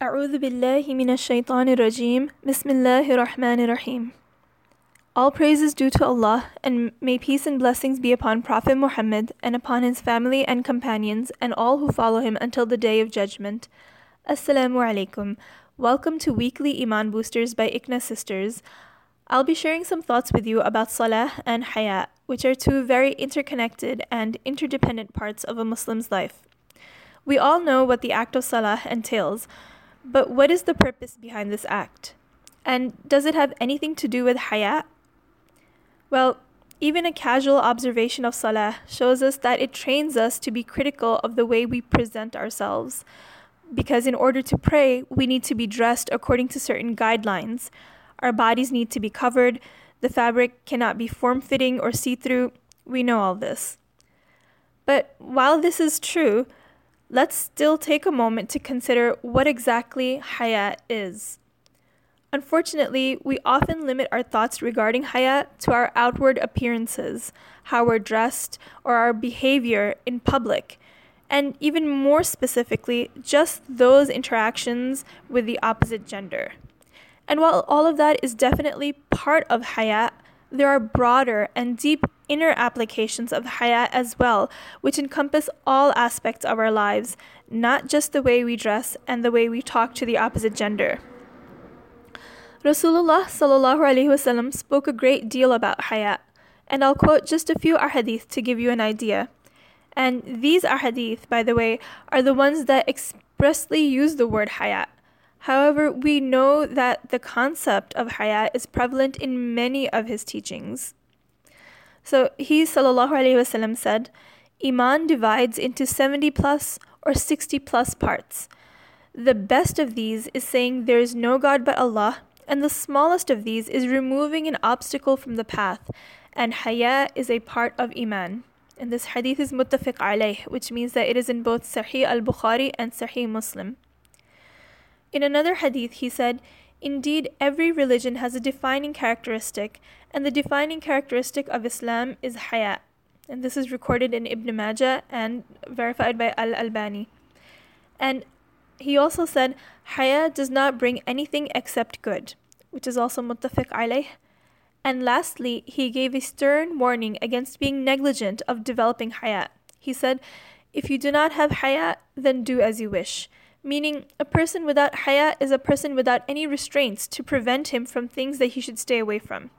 أعوذ بالله من الشيطان الرجيم بسم الله الرحمن الرحيم All praise is due to Allah, and may peace and blessings be upon Prophet Muhammad and upon his family and companions and all who follow him until the day of judgment. Assalamu alaikum. Welcome to Weekly Iman Boosters by ICNA Sisters. I'll be sharing some thoughts with you about Salah and Haya, which are two very interconnected and interdependent parts of a Muslim's life. We all know what the act of Salah entails but what is the purpose behind this act? And does it have anything to do with Haya? Well, even a casual observation of Salah shows us that it trains us to be critical of the way we present ourselves. Because in order to pray, we need to be dressed according to certain guidelines. Our bodies need to be covered, the fabric cannot be form fitting or see through. We know all this. But while this is true, let's still take a moment to consider what exactly haya is. Unfortunately, we often limit our thoughts regarding haya to our outward appearances, how we're dressed, or our behavior in public, and even more specifically, just those interactions with the opposite gender. And while all of that is definitely part of haya, there are broader and deep inner applications of haya as well, which encompass all aspects of our lives, not just the way we dress and the way we talk to the opposite gender. Rasulullah spoke a great deal about haya, and I'll quote just a few ahadith to give you an idea. And these ahadith, by the way, are the ones that expressly use the word haya. However, we know that the concept of haya is prevalent in many of his teachings. So he wasallam said, Iman divides into 70 plus or 60 plus parts. The best of these is saying there is no God but Allah, and the smallest of these is removing an obstacle from the path, and haya is a part of Iman. And this hadith is muttafiq alayh, which means that it is in both Sahih al-Bukhari and Sahih Muslim. In another hadith, he said, Indeed, every religion has a defining characteristic, and the defining characteristic of Islam is haya. And this is recorded in Ibn Majah and verified by Al Albani. And he also said, Haya does not bring anything except good, which is also muttafiq alayh. And lastly, he gave a stern warning against being negligent of developing haya. He said, If you do not have haya, then do as you wish meaning a person without haya is a person without any restraints to prevent him from things that he should stay away from.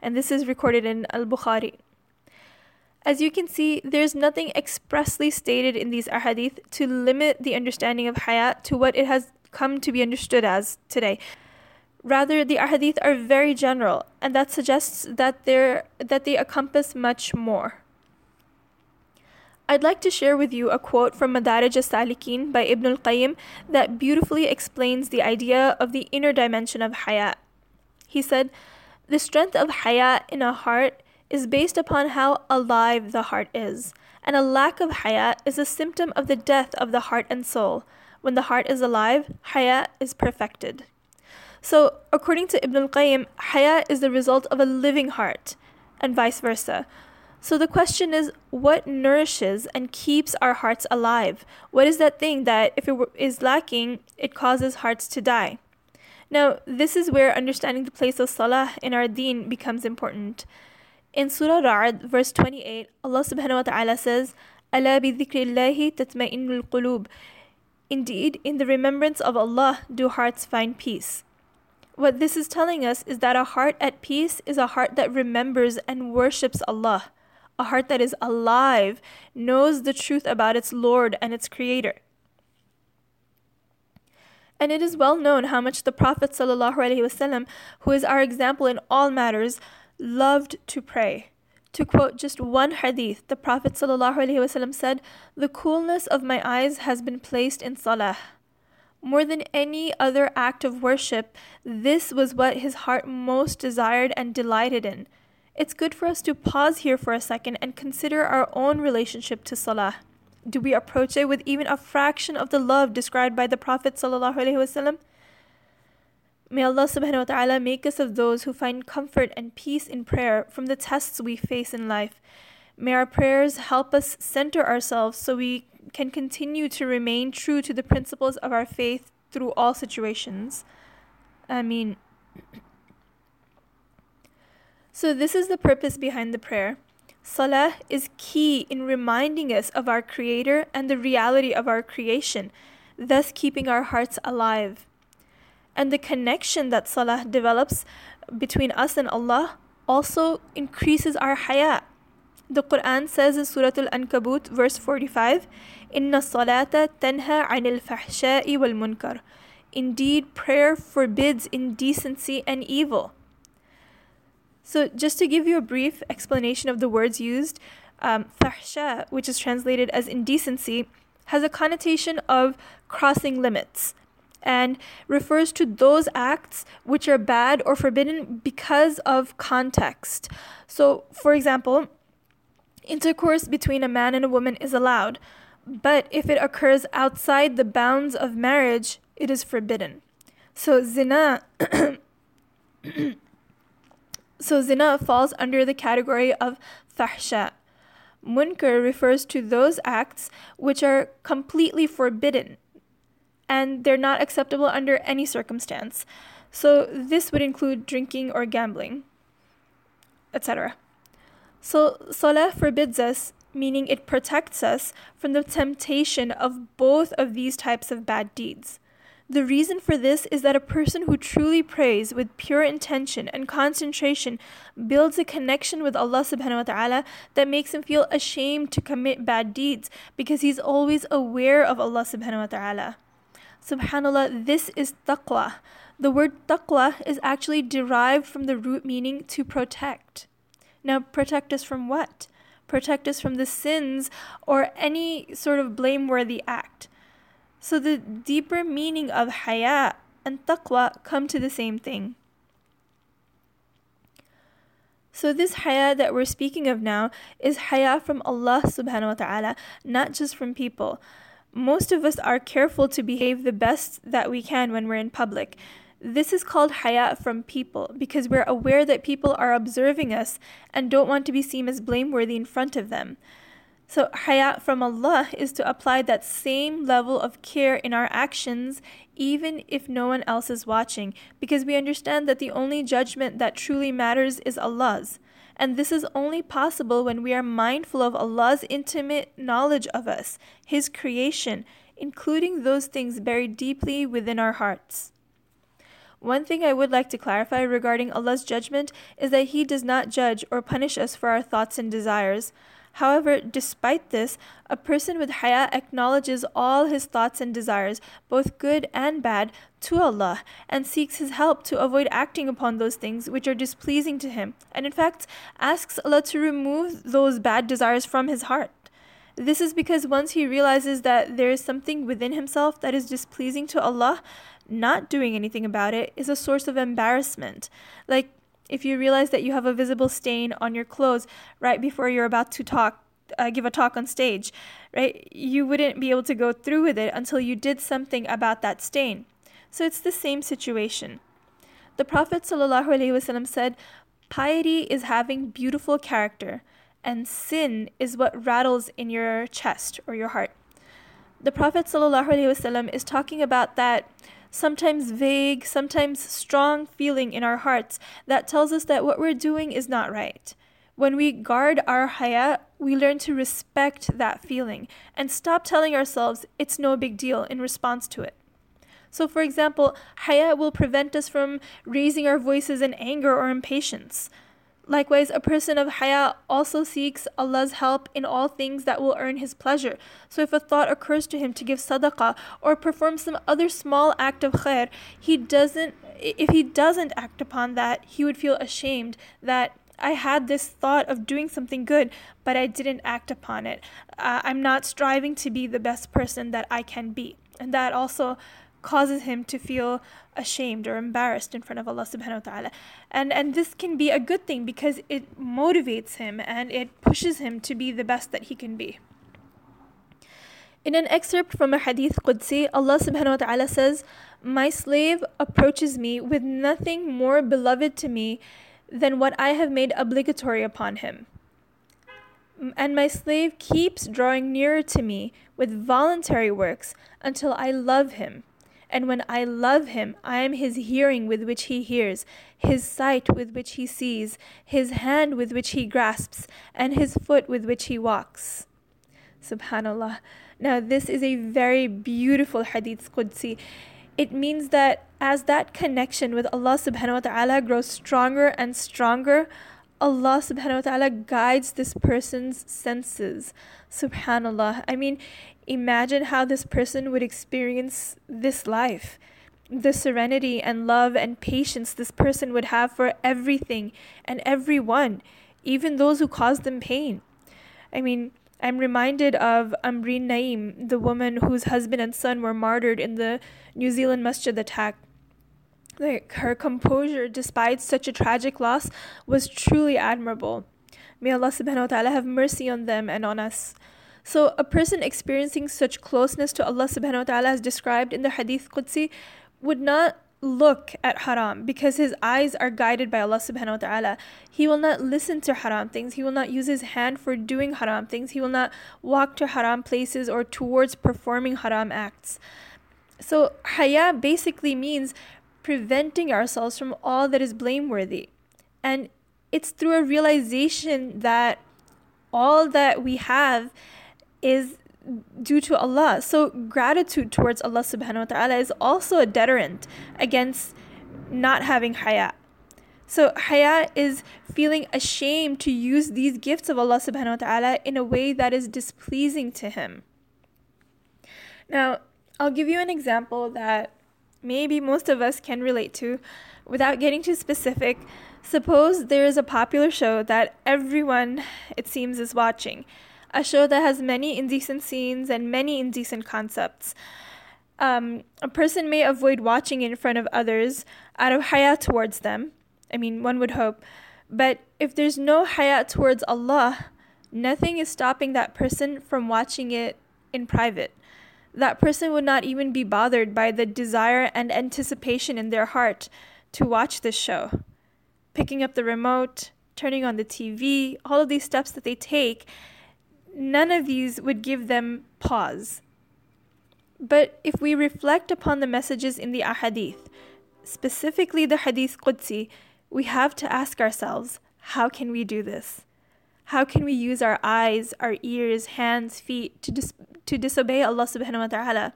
And this is recorded in Al Bukhari. As you can see, there's nothing expressly stated in these ahadith to limit the understanding of haya to what it has come to be understood as today. Rather, the ahadith are very general, and that suggests that, that they encompass much more. I'd like to share with you a quote from Madarij as-Salikin by Ibn al-Qayyim that beautifully explains the idea of the inner dimension of haya. He said, "The strength of haya in a heart is based upon how alive the heart is, and a lack of haya is a symptom of the death of the heart and soul. When the heart is alive, haya is perfected." So, according to Ibn al-Qayyim, haya is the result of a living heart, and vice versa. So the question is what nourishes and keeps our hearts alive? What is that thing that, if it is lacking, it causes hearts to die? Now, this is where understanding the place of salah in our deen becomes important. In Surah Ra'd, verse 28, Allah subhanahu wa ta'ala says, أَلَا بِذِكْرِ اللَّهِ تَطْمَئِنُّ الْقُلُوبِ Indeed, in the remembrance of Allah do hearts find peace. What this is telling us is that a heart at peace is a heart that remembers and worships Allah a heart that is alive, knows the truth about its Lord and its Creator. And it is well known how much the Prophet ﷺ, who is our example in all matters, loved to pray. To quote just one hadith, the Prophet ﷺ said, The coolness of my eyes has been placed in salah. More than any other act of worship, this was what his heart most desired and delighted in. It's good for us to pause here for a second and consider our own relationship to Salah. Do we approach it with even a fraction of the love described by the Prophet ﷺ? May Allah subhanahu wa ta'ala make us of those who find comfort and peace in prayer from the tests we face in life. May our prayers help us center ourselves so we can continue to remain true to the principles of our faith through all situations. I mean, so this is the purpose behind the prayer. Salah is key in reminding us of our Creator and the reality of our creation, thus keeping our hearts alive. And the connection that Salah develops between us and Allah also increases our haya. The Quran says in Surah Al-Ankabut verse 45, "Inna salata tanha 'anil fahsha'i wal munkar." Indeed, prayer forbids indecency and evil. So, just to give you a brief explanation of the words used, um, which is translated as indecency, has a connotation of crossing limits and refers to those acts which are bad or forbidden because of context. So, for example, intercourse between a man and a woman is allowed, but if it occurs outside the bounds of marriage, it is forbidden. So, zina. so zina falls under the category of fahsha. Munkar refers to those acts which are completely forbidden and they're not acceptable under any circumstance. So this would include drinking or gambling, etc. So salah forbids us, meaning it protects us from the temptation of both of these types of bad deeds. The reason for this is that a person who truly prays with pure intention and concentration builds a connection with Allah subhanahu wa ta'ala that makes him feel ashamed to commit bad deeds because he's always aware of Allah subhanahu wa ta'ala. Subhanallah, this is taqwa. The word taqwa is actually derived from the root meaning to protect. Now, protect us from what? Protect us from the sins or any sort of blameworthy act. So the deeper meaning of haya and taqwa come to the same thing. So this haya that we're speaking of now is haya from Allah subhanahu wa ta'ala, not just from people. Most of us are careful to behave the best that we can when we're in public. This is called haya from people because we're aware that people are observing us and don't want to be seen as blameworthy in front of them. So, haya from Allah is to apply that same level of care in our actions, even if no one else is watching, because we understand that the only judgment that truly matters is Allah's. And this is only possible when we are mindful of Allah's intimate knowledge of us, His creation, including those things buried deeply within our hearts. One thing I would like to clarify regarding Allah's judgment is that He does not judge or punish us for our thoughts and desires. However, despite this, a person with haya acknowledges all his thoughts and desires, both good and bad, to Allah and seeks His help to avoid acting upon those things which are displeasing to Him, and in fact asks Allah to remove those bad desires from his heart. This is because once he realizes that there is something within himself that is displeasing to Allah, not doing anything about it is a source of embarrassment. Like if you realize that you have a visible stain on your clothes right before you're about to talk, uh, give a talk on stage, right? You wouldn't be able to go through with it until you did something about that stain. So it's the same situation. The Prophet ﷺ said, Piety is having beautiful character, and sin is what rattles in your chest or your heart. The Prophet ﷺ is talking about that sometimes vague, sometimes strong feeling in our hearts that tells us that what we're doing is not right. When we guard our haya, we learn to respect that feeling and stop telling ourselves it's no big deal in response to it. So, for example, haya will prevent us from raising our voices in anger or impatience. Likewise, a person of haya also seeks Allah's help in all things that will earn his pleasure. So if a thought occurs to him to give sadaqah or perform some other small act of khair, he doesn't if he doesn't act upon that, he would feel ashamed that I had this thought of doing something good, but I didn't act upon it. Uh, I'm not striving to be the best person that I can be. And that also causes him to feel ashamed or embarrassed in front of Allah subhanahu wa ta'ala. And and this can be a good thing because it motivates him and it pushes him to be the best that he can be. In an excerpt from a hadith Qudsi, Allah subhanahu wa ta'ala says, My slave approaches me with nothing more beloved to me than what I have made obligatory upon him. And my slave keeps drawing nearer to me with voluntary works until I love him And when I love him, I am his hearing with which he hears, his sight with which he sees, his hand with which he grasps, and his foot with which he walks. Subhanallah. Now, this is a very beautiful hadith Qudsi. It means that as that connection with Allah subhanahu wa ta'ala grows stronger and stronger, Allah subhanahu wa ta'ala guides this person's senses. Subhanallah. I mean, imagine how this person would experience this life. The serenity and love and patience this person would have for everything and everyone, even those who cause them pain. I mean, I'm reminded of Ambreen Naeem, the woman whose husband and son were martyred in the New Zealand masjid attack. Like her composure despite such a tragic loss was truly admirable. May Allah subhanahu wa ta'ala have mercy on them and on us. So a person experiencing such closeness to Allah subhanahu wa ta'ala as described in the Hadith Qudsi would not look at haram because his eyes are guided by Allah subhanahu wa ta'ala. He will not listen to haram things. He will not use his hand for doing haram things. He will not walk to haram places or towards performing haram acts. So haya basically means preventing ourselves from all that is blameworthy. And it's through a realization that all that we have is due to Allah. So gratitude towards Allah subhanahu wa ta'ala is also a deterrent against not having haya. So haya is feeling ashamed to use these gifts of Allah subhanahu wa ta'ala in a way that is displeasing to him. Now, I'll give you an example that maybe most of us can relate to without getting too specific. Suppose there is a popular show that everyone, it seems, is watching a show that has many indecent scenes and many indecent concepts. Um, a person may avoid watching in front of others out of haya towards them. I mean, one would hope. But if there's no haya towards Allah, nothing is stopping that person from watching it in private. That person would not even be bothered by the desire and anticipation in their heart to watch this show. Picking up the remote, turning on the TV, all of these steps that they take none of these would give them pause. But if we reflect upon the messages in the ahadith, specifically the hadith Qudsi, we have to ask ourselves, how can we do this? How can we use our eyes, our ears, hands, feet to, dis- to disobey Allah subhanahu wa ta'ala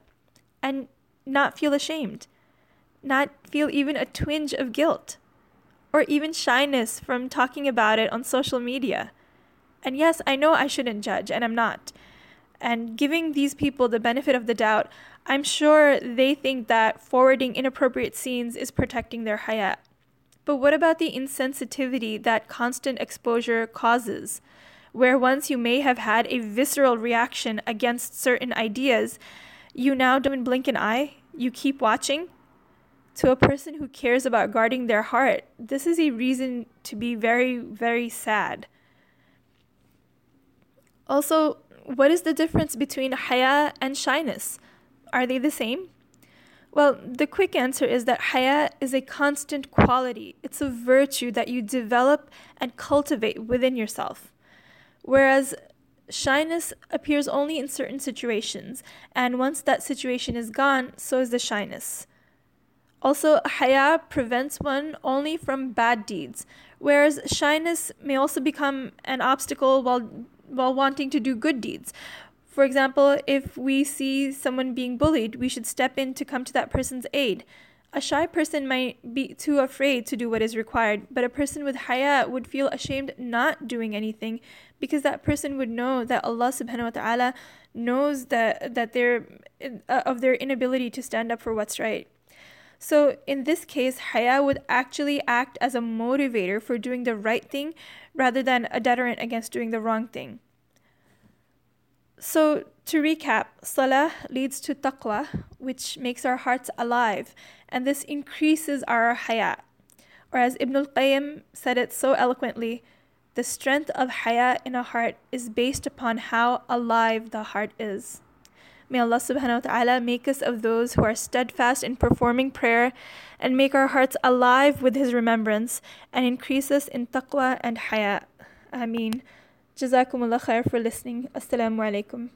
and not feel ashamed, not feel even a twinge of guilt, or even shyness from talking about it on social media? And yes, I know I shouldn't judge, and I'm not. And giving these people the benefit of the doubt, I'm sure they think that forwarding inappropriate scenes is protecting their haya. But what about the insensitivity that constant exposure causes? Where once you may have had a visceral reaction against certain ideas, you now don't blink an eye, you keep watching? To a person who cares about guarding their heart, this is a reason to be very, very sad. Also, what is the difference between haya and shyness? Are they the same? Well, the quick answer is that haya is a constant quality. It's a virtue that you develop and cultivate within yourself. Whereas shyness appears only in certain situations, and once that situation is gone, so is the shyness. Also, haya prevents one only from bad deeds, whereas shyness may also become an obstacle while while wanting to do good deeds. For example, if we see someone being bullied, we should step in to come to that person's aid. A shy person might be too afraid to do what is required, but a person with haya would feel ashamed not doing anything because that person would know that Allah subhanahu wa ta'ala knows that that they're uh, of their inability to stand up for what's right. So in this case, haya would actually act as a motivator for doing the right thing rather than a deterrent against doing the wrong thing. So to recap, salah leads to taqwa, which makes our hearts alive, and this increases our haya. Or as Ibn al-Qayyim said it so eloquently, the strength of haya in a heart is based upon how alive the heart is. May Allah subhanahu wa ta'ala make us of those who are steadfast in performing prayer and make our hearts alive with His remembrance and increase us in taqwa and haya. Ameen. Jazakumullah khair for listening. Assalamu alaikum.